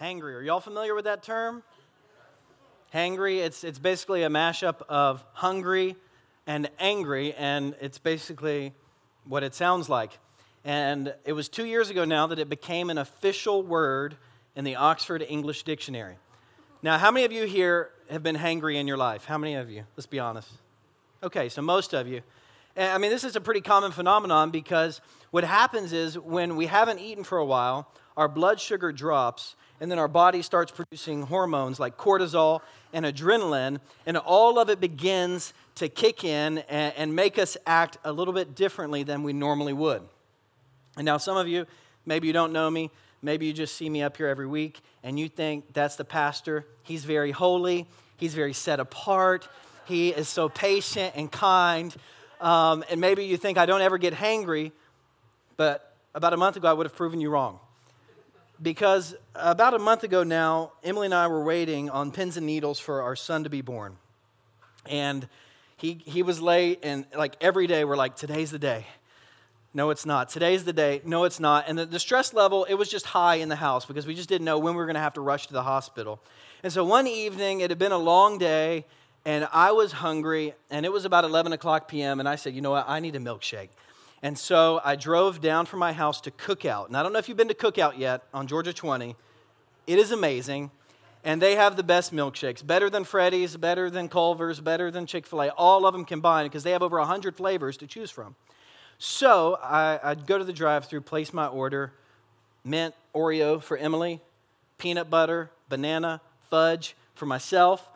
Hangry. Are y'all familiar with that term? Hangry, it's, it's basically a mashup of hungry and angry, and it's basically what it sounds like. And it was two years ago now that it became an official word in the Oxford English Dictionary. Now, how many of you here have been hangry in your life? How many of you? Let's be honest. Okay, so most of you. I mean, this is a pretty common phenomenon because what happens is when we haven't eaten for a while, our blood sugar drops and then our body starts producing hormones like cortisol and adrenaline, and all of it begins to kick in and, and, make us act a little bit differently than we normally would. And now, some of you, maybe you don't know me, maybe you just see me up here every week, and you think that's the pastor. He's very holy, he's very set apart, he is so patient and kind. Um, and maybe you think I don't ever get hangry, but about a month ago, I would have proven you wrong because about a month ago now, Emily and I were waiting on pins and needles for our son to be born. And he, he was late, and like every day, we're like, today's the day. No, it's not. Today's the day. No, it's not. And the, the stress level, it was just high in the house because we just didn't know when we were going to have to rush to the hospital. And so one evening, it had been a long day, and I was hungry, and it was about 11 o'clock p.m., and I said, you know what? I need a milkshake. And so I drove down from my house to Cookout. And I don't know if you've been to Cookout yet on Georgia 20. It is amazing. And they have the best milkshakes, better than Freddy's, better than Culver's, better than Chick fil A, all of them combined, because they have over 100 flavors to choose from. So I, would go to the drive through, place my order mint Oreo for Emily, peanut butter, banana, fudge for myself.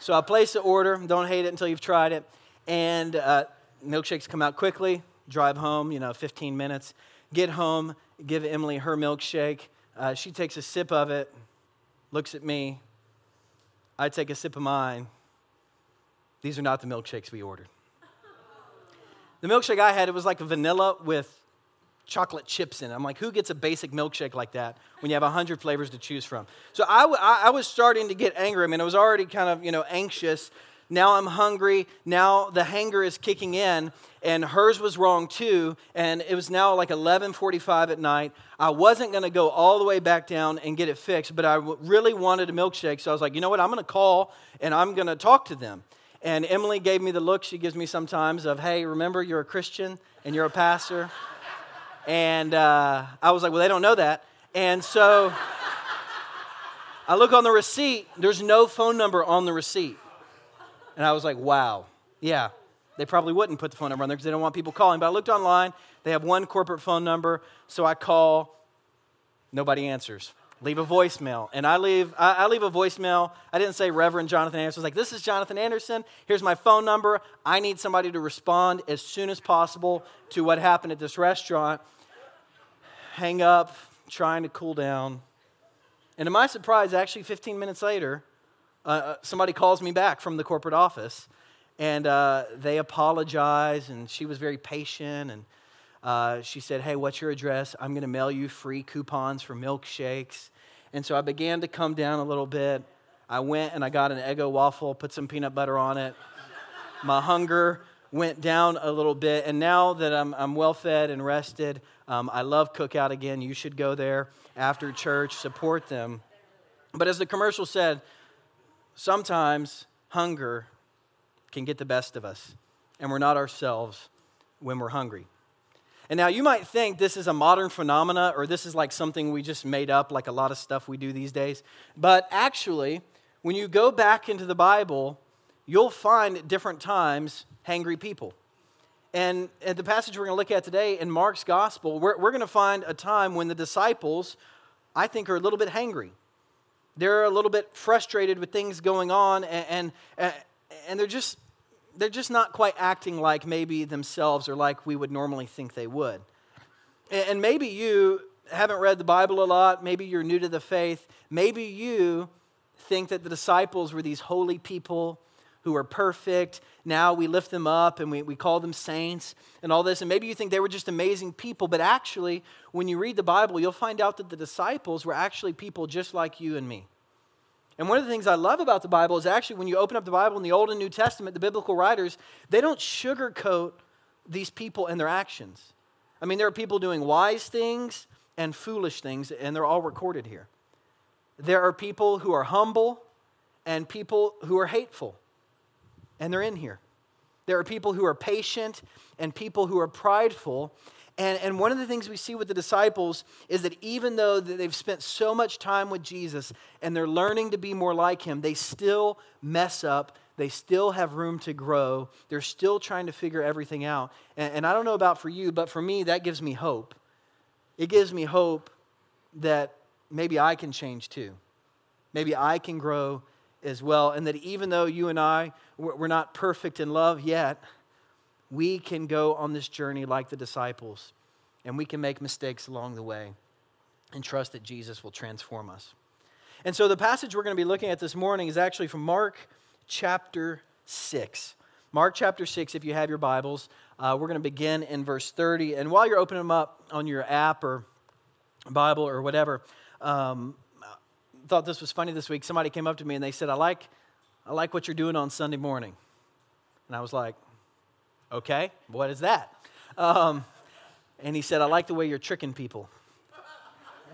So I place the order, don't hate it until you've tried it. And uh, milkshakes come out quickly, drive home, you know, 15 minutes, get home, give Emily her milkshake. Uh, she takes a sip of it, looks at me. I take a sip of mine. These are not the milkshakes we ordered. The milkshake I had, it was like a vanilla with chocolate chips in it. I'm like, who gets a basic milkshake like that when you have 100 flavors to choose from? So I, I, I was starting to get angry. I mean, I was already kind of, you know, anxious now I'm hungry. Now the hanger is kicking in, and hers was wrong too. And it was now like 11:45 at night. I wasn't going to go all the way back down and get it fixed, but I really wanted a milkshake. So I was like, you know what? I'm going to call and I'm going to talk to them. And Emily gave me the look she gives me sometimes of, hey, remember you're a Christian and you're a pastor. and uh, I was like, well, they don't know that. And so I look on the receipt. There's no phone number on the receipt. And I was like, wow, yeah. They probably wouldn't put the phone number on there because they don't want people calling. But I looked online, they have one corporate phone number. So I call, nobody answers. Leave a voicemail. And I leave, I, I leave a voicemail. I didn't say Reverend Jonathan Anderson. I was like, this is Jonathan Anderson. Here's my phone number. I need somebody to respond as soon as possible to what happened at this restaurant. Hang up, trying to cool down. And to my surprise, actually, 15 minutes later, uh, uh, somebody calls me back from the corporate office and uh, they apologize and she was very patient and uh, she said hey what's your address? I'm going to mail you free coupons for milkshakes. And so i began to come down a little bit. I went and i got an eggo waffle put some peanut butter on it. My hunger went down a little bit and now that i'm, I'm well fed and rested um, i love cookout again. You should go there after church. Support them. But as the commercial said sometimes hunger can get the best of us, and we're not ourselves when we're hungry. And now you might think this is a modern phenomena or this is like something we just made up, like a lot of stuff we do these days. But actually, when you go back into the Bible, you'll find at different times hangry people. And at the passage we're going to look at today in Mark's gospel, we're, we're going to find a time when the disciples, I think, are a little bit hangry they're a little bit frustrated with things going on and, and, and they're just they're just not quite acting like maybe themselves or like we would normally think they would. And maybe you haven't read the bible a lot. Maybe you're new to the faith. Maybe you think that the disciples were these holy people who are perfect. Now we lift them up and we, we call them saints and all this. And maybe you think they were just amazing people, but actually, when you read the Bible, you'll find out that the disciples were actually people just like you and me. And one of the things I love about the Bible is actually when you open up the Bible in the Old and New Testament, the biblical writers, they don't sugarcoat these people and their actions. I mean, there are people doing wise things and foolish things, and they're all recorded here. there are people who are humble and people who are hateful, and they're in here. There are people who are patient and people who are prideful. And, and one of the things we see with the disciples is that even though they've spent so much time with Jesus and they're learning to be more like him, they still mess up. They still have room to grow. They're still trying to figure everything out. And, and I don't know about for you, but for me, that gives me hope. It gives me hope that maybe I can change too. Maybe I can grow as well. And that even though you and I, we're not perfect in love yet, we can go on this journey like the disciples and we can make mistakes along the way and trust that Jesus will transform us. And so the passage we're going to be looking at this morning is actually from Mark chapter 6. Mark chapter 6, if you have your Bibles, uh, we're going to begin in verse 30. And while you're opening them up on your app or Bible or whatever, um, thought this was funny this week. Somebody came up to me and they said, I like, I like what you're doing on Sunday morning. And I was like, Okay, what is that? Um, and he said, I like the way you're tricking people.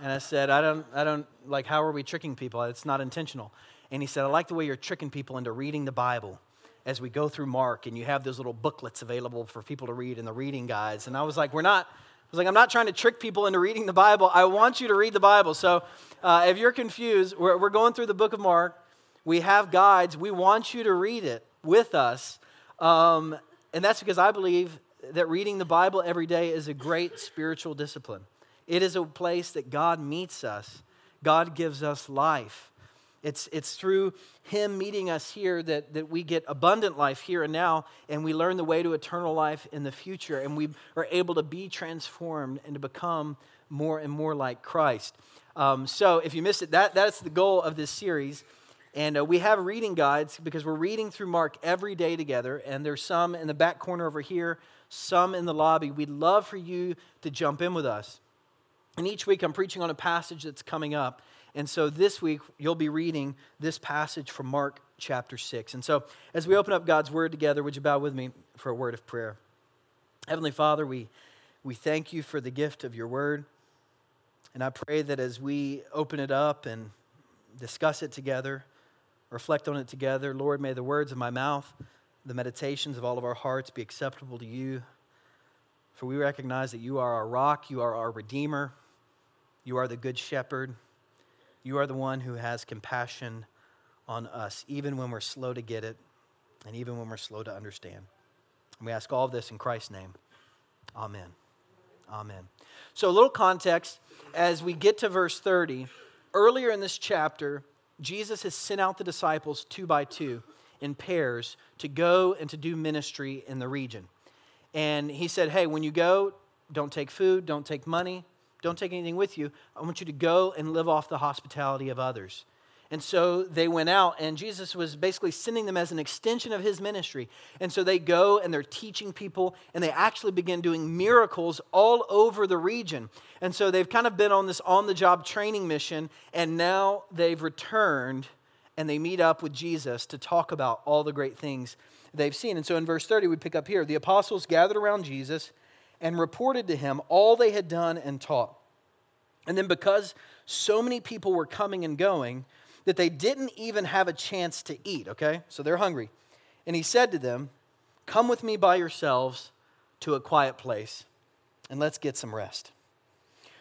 And I said, I don't, I don't, like, how are we tricking people? It's not intentional. And he said, I like the way you're tricking people into reading the Bible as we go through Mark, and you have those little booklets available for people to read in the reading guides. And I was like, we're not, I was like, I'm not trying to trick people into reading the Bible. I want you to read the Bible. So uh, if you're confused, we're, we're going through the book of Mark. We have guides. We want you to read it with us. Um, and that's because I believe that reading the Bible every day is a great spiritual discipline. It is a place that God meets us, God gives us life. It's, it's through Him meeting us here that, that we get abundant life here and now, and we learn the way to eternal life in the future, and we are able to be transformed and to become more and more like Christ. Um, so, if you missed it, that, that's the goal of this series. And uh, we have reading guides because we're reading through Mark every day together. And there's some in the back corner over here, some in the lobby. We'd love for you to jump in with us. And each week I'm preaching on a passage that's coming up. And so this week you'll be reading this passage from Mark chapter 6. And so as we open up God's word together, would you bow with me for a word of prayer? Heavenly Father, we, we thank you for the gift of your word. And I pray that as we open it up and discuss it together, reflect on it together. Lord, may the words of my mouth, the meditations of all of our hearts be acceptable to you. For we recognize that you are our rock, you are our redeemer, you are the good shepherd, you are the one who has compassion on us, even when we're slow to get it and even when we're slow to understand. And we ask all of this in Christ's name. Amen. Amen. So, a little context as we get to verse 30. Earlier in this chapter, Jesus has sent out the disciples two by two in pairs to go and to do ministry in the region. And he said, Hey, when you go, don't take food, don't take money, don't take anything with you. I want you to go and live off the hospitality of others. And so they went out, and Jesus was basically sending them as an extension of his ministry. And so they go and they're teaching people, and they actually begin doing miracles all over the region. And so they've kind of been on this on the job training mission, and now they've returned and they meet up with Jesus to talk about all the great things they've seen. And so in verse 30, we pick up here the apostles gathered around Jesus and reported to him all they had done and taught. And then because so many people were coming and going, that they didn't even have a chance to eat, okay? So they're hungry. And he said to them, Come with me by yourselves to a quiet place, and let's get some rest.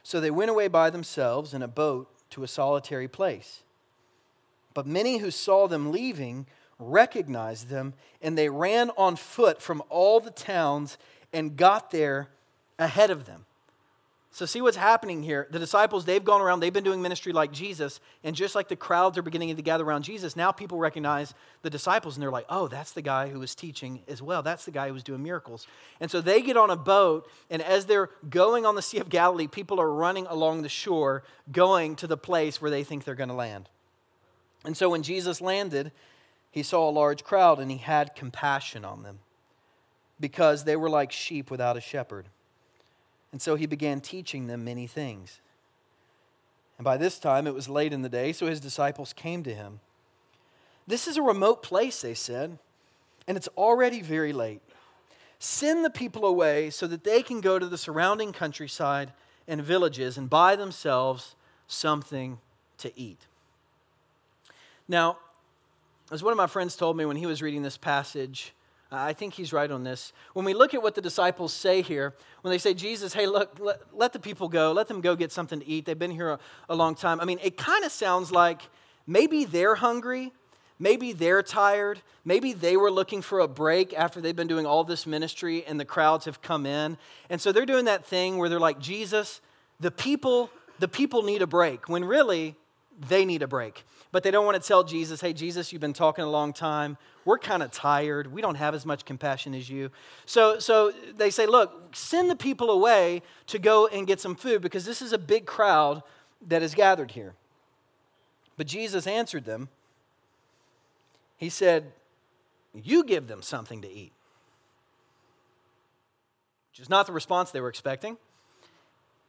So they went away by themselves in a boat to a solitary place. But many who saw them leaving recognized them, and they ran on foot from all the towns and got there ahead of them. So, see what's happening here. The disciples, they've gone around, they've been doing ministry like Jesus, and just like the crowds are beginning to gather around Jesus, now people recognize the disciples and they're like, oh, that's the guy who was teaching as well. That's the guy who was doing miracles. And so they get on a boat, and as they're going on the Sea of Galilee, people are running along the shore, going to the place where they think they're going to land. And so when Jesus landed, he saw a large crowd and he had compassion on them because they were like sheep without a shepherd. And so he began teaching them many things. And by this time it was late in the day, so his disciples came to him. This is a remote place, they said, and it's already very late. Send the people away so that they can go to the surrounding countryside and villages and buy themselves something to eat. Now, as one of my friends told me when he was reading this passage, I think he's right on this. When we look at what the disciples say here, when they say, Jesus, hey, look, let, let the people go, let them go get something to eat. They've been here a, a long time. I mean, it kind of sounds like maybe they're hungry, maybe they're tired, maybe they were looking for a break after they've been doing all this ministry and the crowds have come in. And so they're doing that thing where they're like, Jesus, the people, the people need a break, when really they need a break. But they don't want to tell Jesus, hey, Jesus, you've been talking a long time. We're kind of tired. We don't have as much compassion as you. So, so they say, look, send the people away to go and get some food because this is a big crowd that is gathered here. But Jesus answered them. He said, You give them something to eat. Which is not the response they were expecting.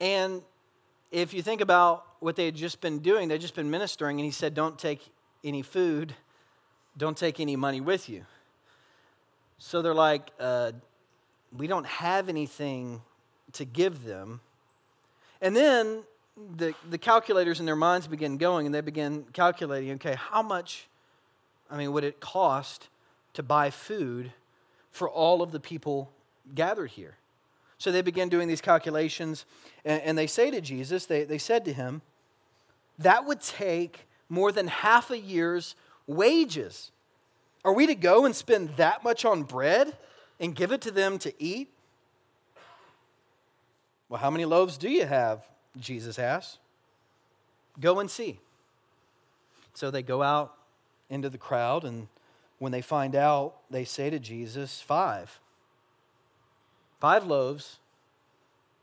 And if you think about what they had just been doing, they'd just been ministering, and he said, Don't take any food, don't take any money with you. So they're like, uh, We don't have anything to give them. And then the, the calculators in their minds begin going, and they begin calculating okay, how much, I mean, would it cost to buy food for all of the people gathered here? So they begin doing these calculations, and, and they say to Jesus, they, they said to him, that would take more than half a year's wages. Are we to go and spend that much on bread and give it to them to eat? Well, how many loaves do you have? Jesus asked. Go and see. So they go out into the crowd, and when they find out, they say to Jesus, Five five loaves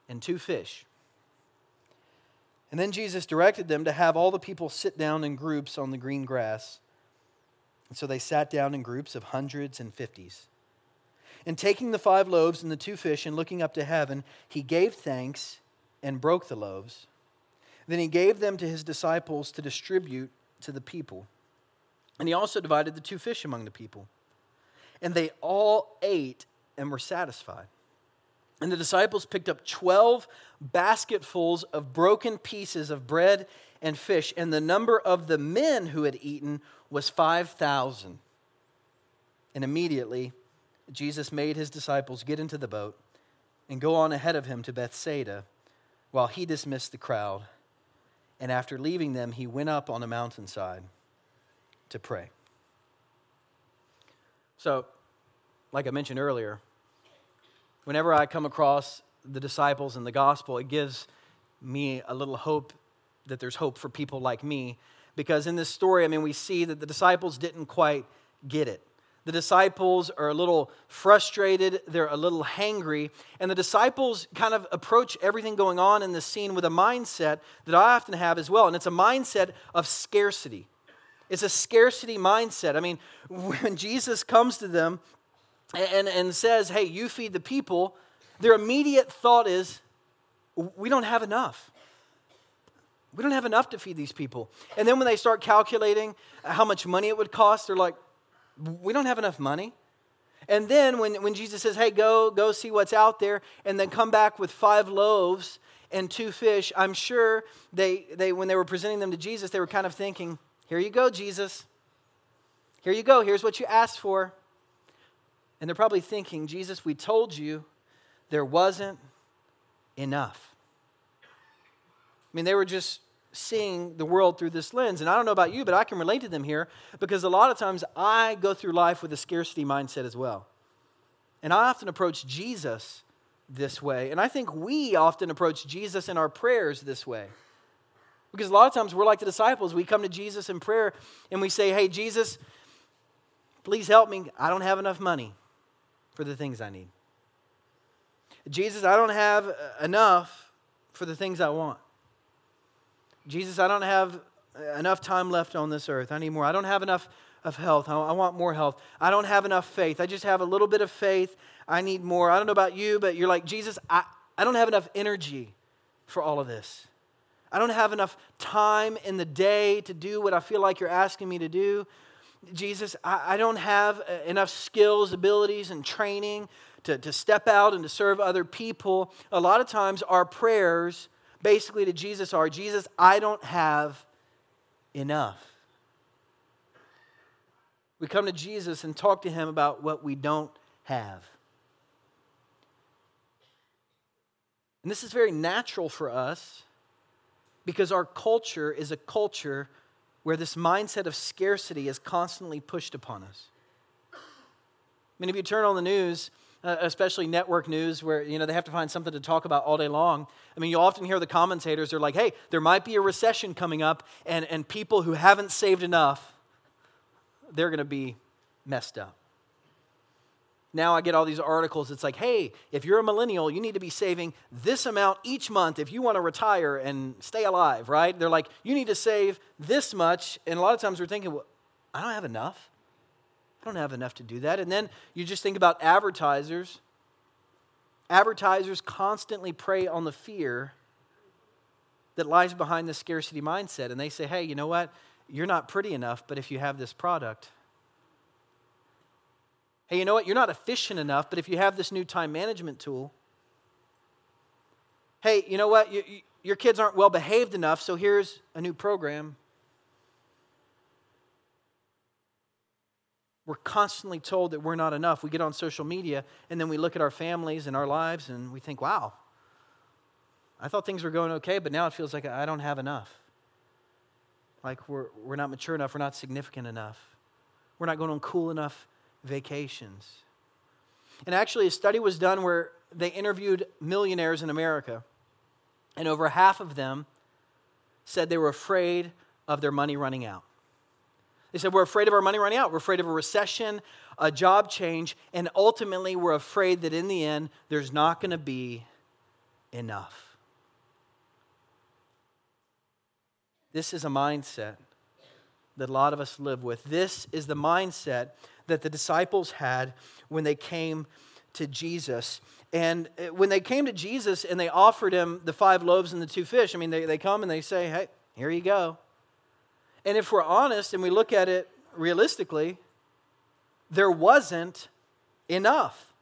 and two fish. And then Jesus directed them to have all the people sit down in groups on the green grass. And so they sat down in groups of hundreds and fifties. And taking the five loaves and the two fish and looking up to heaven, he gave thanks and broke the loaves. Then he gave them to his disciples to distribute to the people. And he also divided the two fish among the people. And they all ate and were satisfied. And the disciples picked up 12 basketfuls of broken pieces of bread and fish, and the number of the men who had eaten was 5,000. And immediately, Jesus made his disciples get into the boat and go on ahead of him to Bethsaida while he dismissed the crowd. And after leaving them, he went up on a mountainside to pray. So, like I mentioned earlier, whenever I come across the disciples in the gospel, it gives me a little hope that there's hope for people like me. Because in this story, I mean, we see that the disciples didn't quite get it. The disciples are a little frustrated, they're a little hangry, and the disciples kind of approach everything going on in this scene with a mindset that I often have as well, and it's a mindset of scarcity. It's a scarcity mindset. I mean, when Jesus comes to them and, and says, hey, you feed the people, their immediate thought is, we don't have enough. We don't have enough to feed these people. And then when they start calculating how much money it would cost, they're like, we don't have enough money. And then when, when Jesus says, hey, go, go see what's out there, and then come back with five loaves and two fish, I'm sure they, they when they were presenting them to Jesus, they were kind of thinking, here you go, Jesus. Here you go. Here's what you asked for. And they're probably thinking, Jesus, we told you there wasn't enough. I mean, they were just seeing the world through this lens. And I don't know about you, but I can relate to them here because a lot of times I go through life with a scarcity mindset as well. And I often approach Jesus this way. And I think we often approach Jesus in our prayers this way. Because a lot of times we're like the disciples. We come to Jesus in prayer and we say, Hey, Jesus, please help me. I don't have enough money for the things I need. Jesus, I don't have uh, enough for the things I want. Jesus, I don't have uh, enough time left on this earth. I need more. I don't have enough of health. I want more health. I don't have enough faith. I just have a little bit of faith. I need more. I don't know about you, but you're like, Jesus, I, I don't have enough energy for all of this. I don't have enough time in the day to do what I feel like you're asking me to do. Jesus, I, I don't have uh, enough skills, abilities, and training to, to step out and to serve other people. A lot of times, our prayers basically to Jesus are Jesus, I don't have enough. We come to Jesus and talk to him about what we don't have. And this is very natural for us because our culture is a culture where this mindset of scarcity is constantly pushed upon us. I mean, if you turn on the news, uh, especially network news, where you know they have to find something to talk about all day long. I mean, you often hear the commentators. They're like, "Hey, there might be a recession coming up, and and people who haven't saved enough, they're going to be messed up." Now I get all these articles. It's like, hey, if you're a millennial, you need to be saving this amount each month if you want to retire and stay alive, right? They're like, you need to save this much. And a lot of times we're thinking, well, I don't have enough. I don't have enough to do that. And then you just think about advertisers. Advertisers constantly prey on the fear that lies behind the scarcity mindset. And they say, hey, you know what? You're not pretty enough, but if you have this product, Hey, you know what? You're not efficient enough, but if you have this new time management tool, hey, you know what? You, you, your kids aren't well behaved enough, so here's a new program. We're constantly told that we're not enough. We get on social media and then we look at our families and our lives and we think, wow, I thought things were going okay, but now it feels like I don't have enough. Like we're, we're not mature enough, we're not significant enough, we're not going on cool enough vacations. And actually, a study was done where they interviewed millionaires in America, and over half of them said they were afraid of their money running out. They said, We're afraid of our money running out. We're afraid of a recession, a job change, and ultimately, we're afraid that in the end, there's not going to be enough. This is a mindset that a lot of us live with. This is the mindset that the disciples had when they came to Jesus. And uh, when they came to Jesus and they offered him the five loaves and the two fish, I mean, they, they come and they say, hey, here you go. And if we're honest and we look at it realistically, there wasn't enough.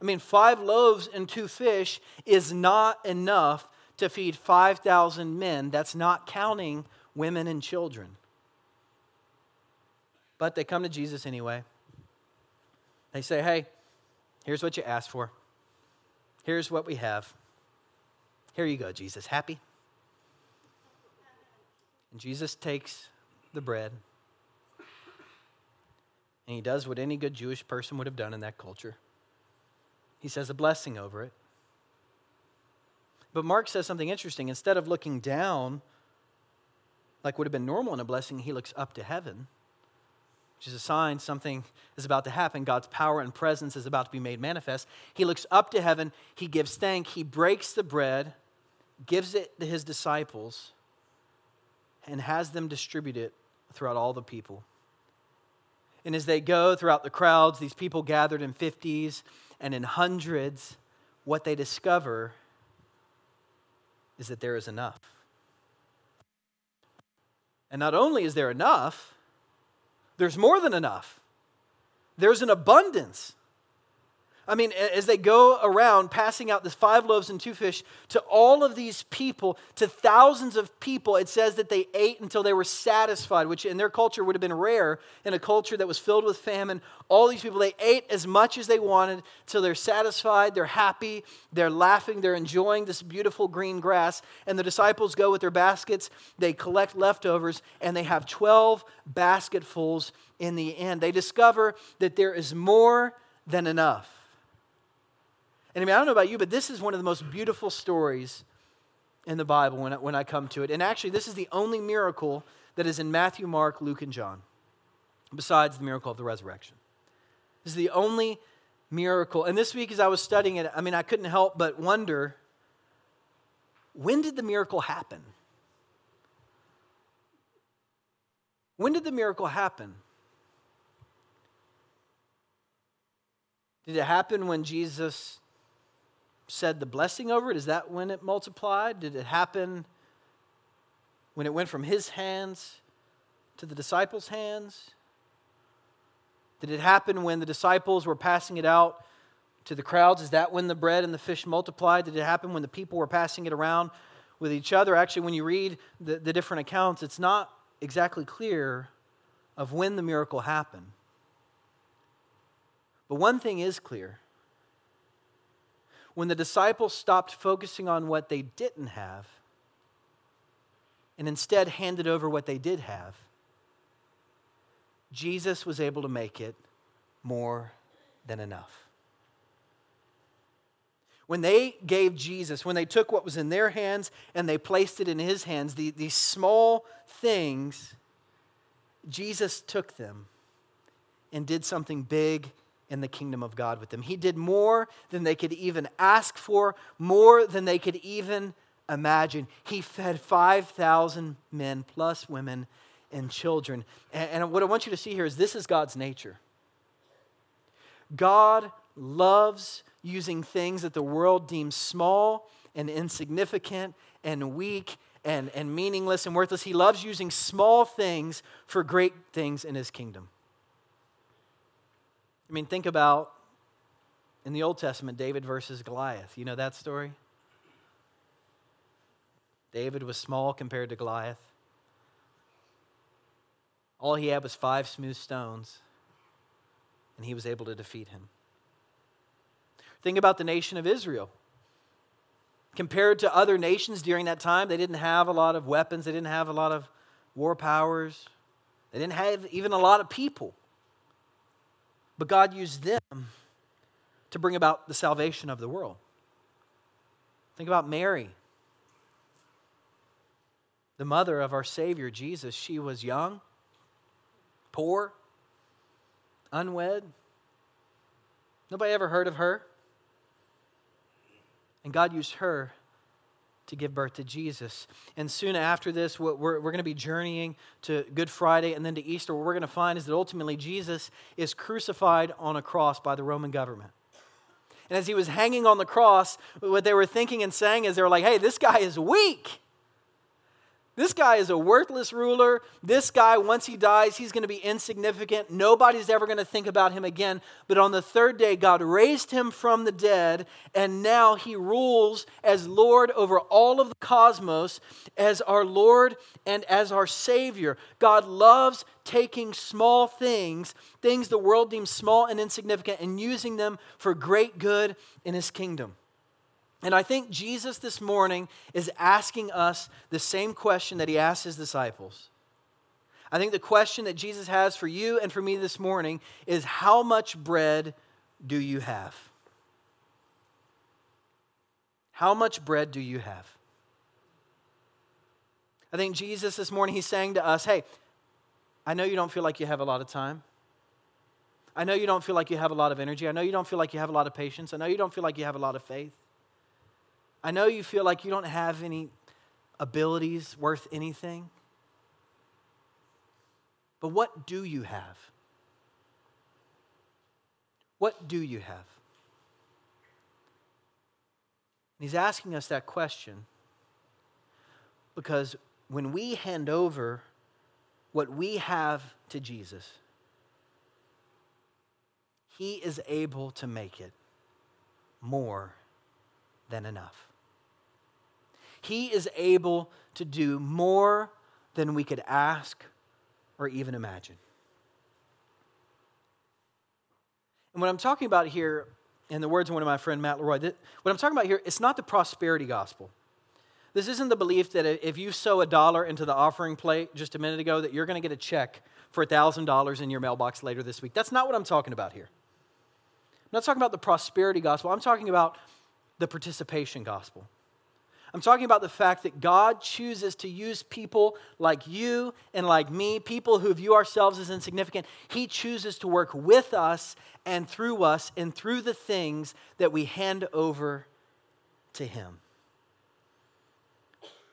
I mean, five loaves and two fish is not enough to feed 5,000 men. That's not counting women and children. But they come to Jesus anyway. They say, hey, here's what you asked for. Here's what we have. Here you go, Jesus. Happy? And Jesus takes the bread and he does what any good Jewish person would have done in that culture. He says a blessing over it. But Mark says something interesting. Instead of looking down, like would have been normal in a blessing, he looks up to heaven which is a sign something is about to happen. God's power and presence is about to be made manifest. He looks up to heaven, he gives thank, he breaks the bread, gives it to his disciples, and has them distribute it throughout all the people. And as they go throughout the crowds, these people gathered in 50s and in hundreds, what they discover is that there is enough. And not only is there enough, there's more than enough, there's an abundance. I mean, as they go around passing out this five loaves and two fish to all of these people, to thousands of people, it says that they ate until they were satisfied, which in their culture would have been rare in a culture that was filled with famine. All these people, they ate as much as they wanted till they're satisfied, they're happy, they're laughing, they're enjoying this beautiful green grass. And the disciples go with their baskets, they collect leftovers, and they have 12 basketfuls in the end. They discover that there is more than enough. And I mean, I don't know about you, but this is one of the most beautiful stories in the Bible when I, when I come to it. And actually, this is the only miracle that is in Matthew, Mark, Luke, and John, besides the miracle of the resurrection. This is the only miracle. And this week, as I was studying it, I mean, I couldn't help but wonder when did the miracle happen? When did the miracle happen? Did it happen when Jesus said the blessing over it? Is that when it multiplied? Did it happen when it went from his hands to the disciples' hands? Did it happen when the disciples were passing it out to the crowds? Is that when the bread and the fish multiplied? Did it happen when the people were passing it around with each other? Actually, when you read the, the different accounts, it's not exactly clear of when the miracle happened. But one thing is clear when the disciples stopped focusing on what they didn't have and instead handed over what they did have, Jesus was able to make it more than enough. When they gave Jesus, when they took what was in their hands and they placed it in his hands, the, these small things, Jesus took them and did something big in the kingdom of God with them. He did more than they could even ask for, more than they could even imagine. He fed 5,000 men plus women and children. And, what I want you to see here is this is God's nature. God loves using things that the world deems small and insignificant and weak and, and meaningless and worthless. He loves using small things for great things in his kingdom. I mean, think about in the Old Testament, David versus Goliath. You know that story? David was small compared to Goliath. All he had was five smooth stones, and he was able to defeat him. Think about the nation of Israel. Compared to other nations during that time, they didn't have a lot of weapons, they didn't have a lot of war powers, they didn't have even a lot of people. But God used them to bring about the salvation of the world. Think about Mary, the mother of our Savior Jesus. She was young, poor, unwed. Nobody ever heard of her. And God used her to give birth to Jesus. And soon after this, we're, we're going to be journeying to Good Friday and then to Easter. What we're going to find is that ultimately Jesus is crucified on a cross by the Roman government. And as he was hanging on the cross, what they were thinking and saying is they were like, hey, this guy is weak. This guy is a worthless ruler. This guy, once he dies, he's going to be insignificant. Nobody's ever going to think about him again. But on the third day, God raised him from the dead, and now he rules as Lord over all of the cosmos, as our Lord and as our Savior. God loves taking small things, things the world deems small and insignificant, and using them for great good in his kingdom. And I think Jesus this morning is asking us the same question that he asked his disciples. I think the question that Jesus has for you and for me this morning is how much bread do you have? How much bread do you have? I think Jesus this morning, he's saying to us, hey, I know you don't feel like you have a lot of time. I know you don't feel like you have a lot of energy. I know you don't feel like you have a lot of patience. I know you don't feel like you have a lot of faith. I know you feel like you don't have any abilities worth anything. But what do you have? What do you have? And he's asking us that question because when we hand over what we have to Jesus, he is able to make it more than enough. He is able to do more than we could ask or even imagine. And what I'm talking about here, in the words of one of my friend Matt Leroy, that, what I'm talking about here, it's not the prosperity gospel. This isn't the belief that if you sow a dollar into the offering plate just a minute ago, that you're going to get a check for $1,000 in your mailbox later this week. That's not what I'm talking about here. I'm not talking about the prosperity gospel. I'm talking about the participation gospel. I'm talking about the fact that God chooses to use people like you and like me, people who view ourselves as insignificant. He chooses to work with us and through us and through the things that we hand over to Him.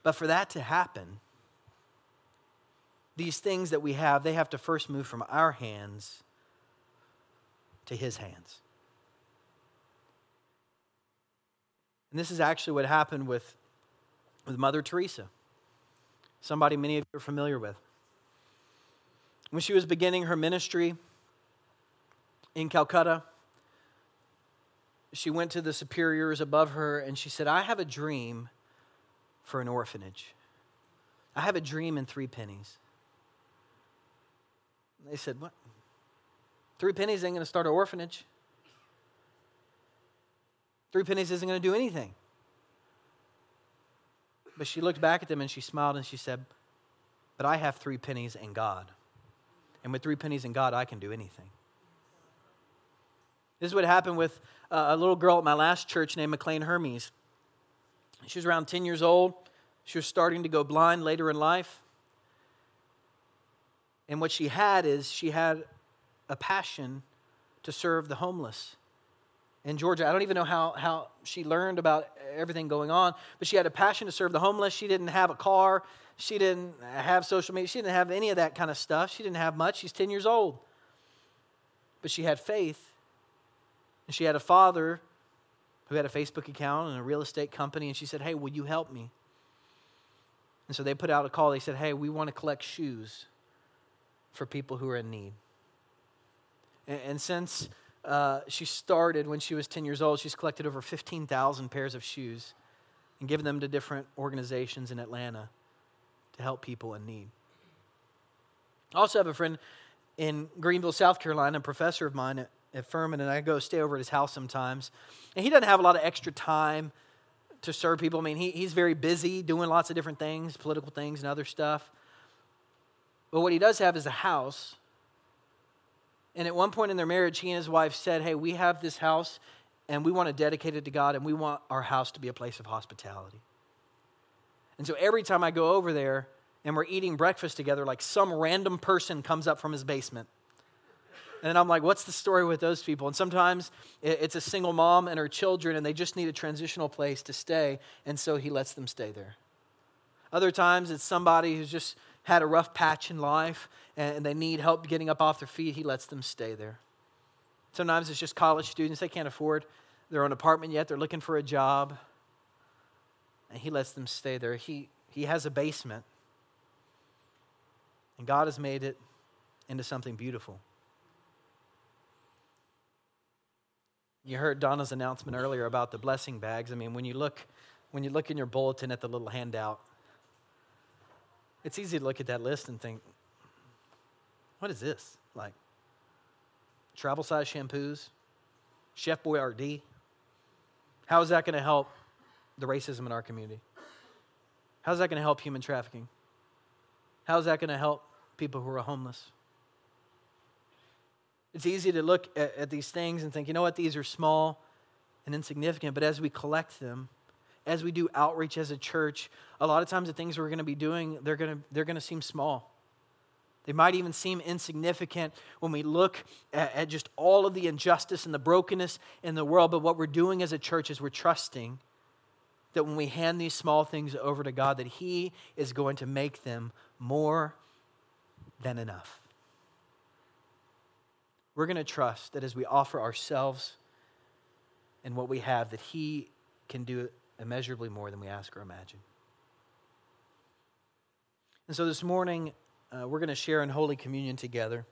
But for that to happen, these things that we have, they have to first move from our hands to His hands. And this is actually what happened with with Mother Teresa, somebody many of you are familiar with. When she was beginning her ministry in Calcutta, she went to the superiors above her and she said, I have a dream for an orphanage. I have a dream in three pennies. They said, What? Three pennies ain't going to start an orphanage. Three pennies isn't going to do anything. But she looked back at them and she smiled and she said, But I have three pennies in God. And with three pennies in God, I can do anything. This is what happened with uh, a little girl at my last church named McLean Hermes. She was around 10 years old. She was starting to go blind later in life. And what she had is she had a passion to serve the homeless in Georgia. I don't even know how, how she learned about everything going on, but she had a passion to serve the homeless. She didn't have a car, she didn't have social media, she didn't have any of that kind of stuff. She didn't have much. She's 10 years old. But she had faith, and she had a father who had a Facebook account and a real estate company, and she said, Hey, will you help me? And so they put out a call. They said, Hey, we want to collect shoes for people who are in need. And, and since uh, she started when she was 10 years old. She's collected over 15,000 pairs of shoes and given them to different organizations in Atlanta to help people in need. I also have a friend in Greenville, South Carolina, a professor of mine at, at Furman, and I go stay over at his house sometimes. And he doesn't have a lot of extra time to serve people. I mean, he, he's very busy doing lots of different things, political things and other stuff. But what he does have is a house and at one point in their marriage, he and his wife said, Hey, we have this house and we want to dedicate it to God and we want our house to be a place of hospitality. And so every time I go over there and we're eating breakfast together, like some random person comes up from his basement. And I'm like, what's the story with those people? And sometimes it's a single mom and her children, and they just need a transitional place to stay, and so he lets them stay there. Other times it's somebody who's just had a rough patch in life and they need help getting up off their feet, he lets them stay there. Sometimes it's just college students, they can't afford their own apartment yet, they're looking for a job, and he lets them stay there. He, he has a basement, and God has made it into something beautiful. You heard Donna's announcement earlier about the blessing bags. I mean, when you look when you look in your bulletin at the little handout, it's easy to look at that list and think, what is this? Like travel size shampoos, Chef Boyardee. How is that going to help the racism in our community? How is that going to help human trafficking? How is that going to help people who are homeless? It's easy to look at, at, these things and think, you know what, these are small and insignificant, but as we collect them, as we do outreach as a church, a lot of times the things we're going to be doing, they're going to, they're going to seem small. They might even seem insignificant when we look at, at just all of the injustice and the brokenness in the world. But what we're doing as a church is we're trusting that when we hand these small things over to God, that He is going to make them more than enough. We're going to trust that as we offer ourselves and what we have, that He can do immeasurably more than we ask or imagine. And so this morning, uh, we're going to share in Holy Communion together.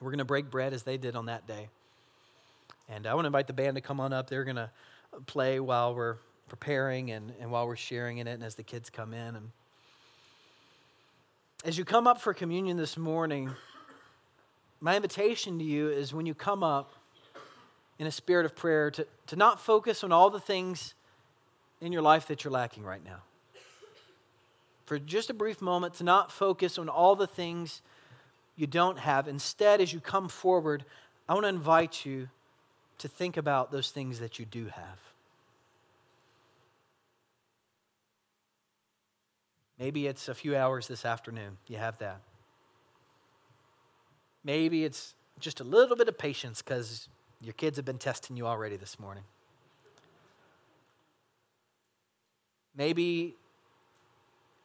We're going to break bread as they did on that day. And I want to invite the band to come on up. They're going to play while we're preparing and, and while we're sharing in it and as the kids come in. And as you come up for communion this morning, my invitation to you is when you come up in a spirit of prayer to, to not focus on all the things in your life that you're lacking right now. For just a brief moment, to not focus on all the things you don't have. Instead, as you come forward, I want to invite you to think about those things that you do have. Maybe it's a few hours this afternoon. You have that. Maybe it's just a little bit of patience because your kids have been testing you already this morning. Maybe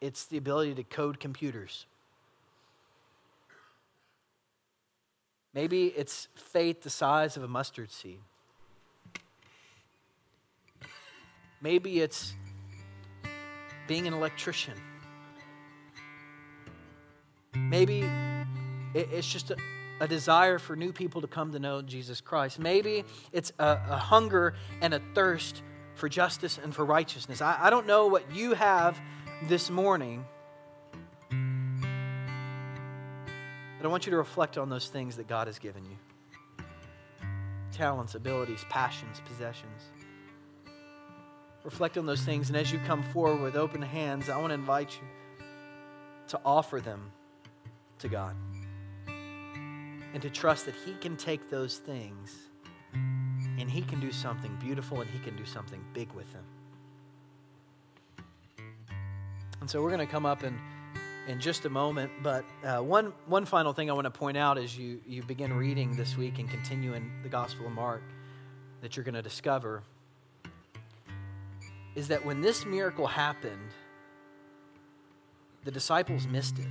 it's the ability to code computers. Maybe it's faith the size of a mustard seed. Maybe it's being an electrician. Maybe it's just a, a, desire for new people to come to know Jesus Christ. Maybe it's a, a hunger and a thirst for justice and for righteousness. I, I don't know what you have this morning, but I want you to reflect on those things that God has given you talents, abilities, passions, possessions. Reflect on those things, and as you come forward with open hands, I want to invite you to offer them to God and to trust that He can take those things and He can do something beautiful and He can do something big with them. And so we're going to come up in, in just a moment, but uh, one, one final thing I want to point out as you, you begin reading this week and continue in the Gospel of Mark that you're going to discover is that when this miracle happened, the disciples missed it.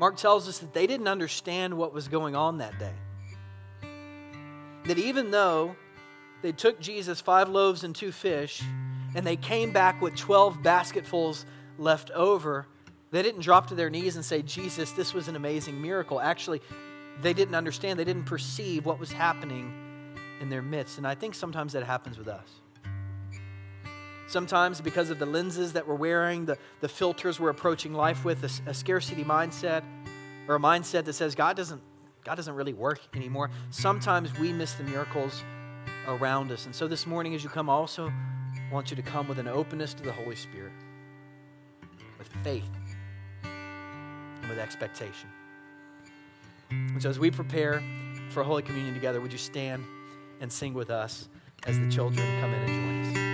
Mark tells us that they didn't understand what was going on that day. That even though they took Jesus five loaves and two fish, and they came back with 12 basketfuls left over, they didn't drop to their knees and say, Jesus, this was an amazing miracle. Actually, they didn't understand, they didn't perceive what was happening in their midst. And I think sometimes that happens with us. Sometimes, because of the lenses that we're wearing, the, the filters we're approaching life with, a, a scarcity mindset, or a mindset that says God doesn't, God doesn't really work anymore, sometimes we miss the miracles around us. And so this morning, as you come, I also want you to come with an openness to the Holy Spirit, with faith, and with expectation. And so as we prepare for Holy Communion together, would you stand and sing with us as the children come in and join us?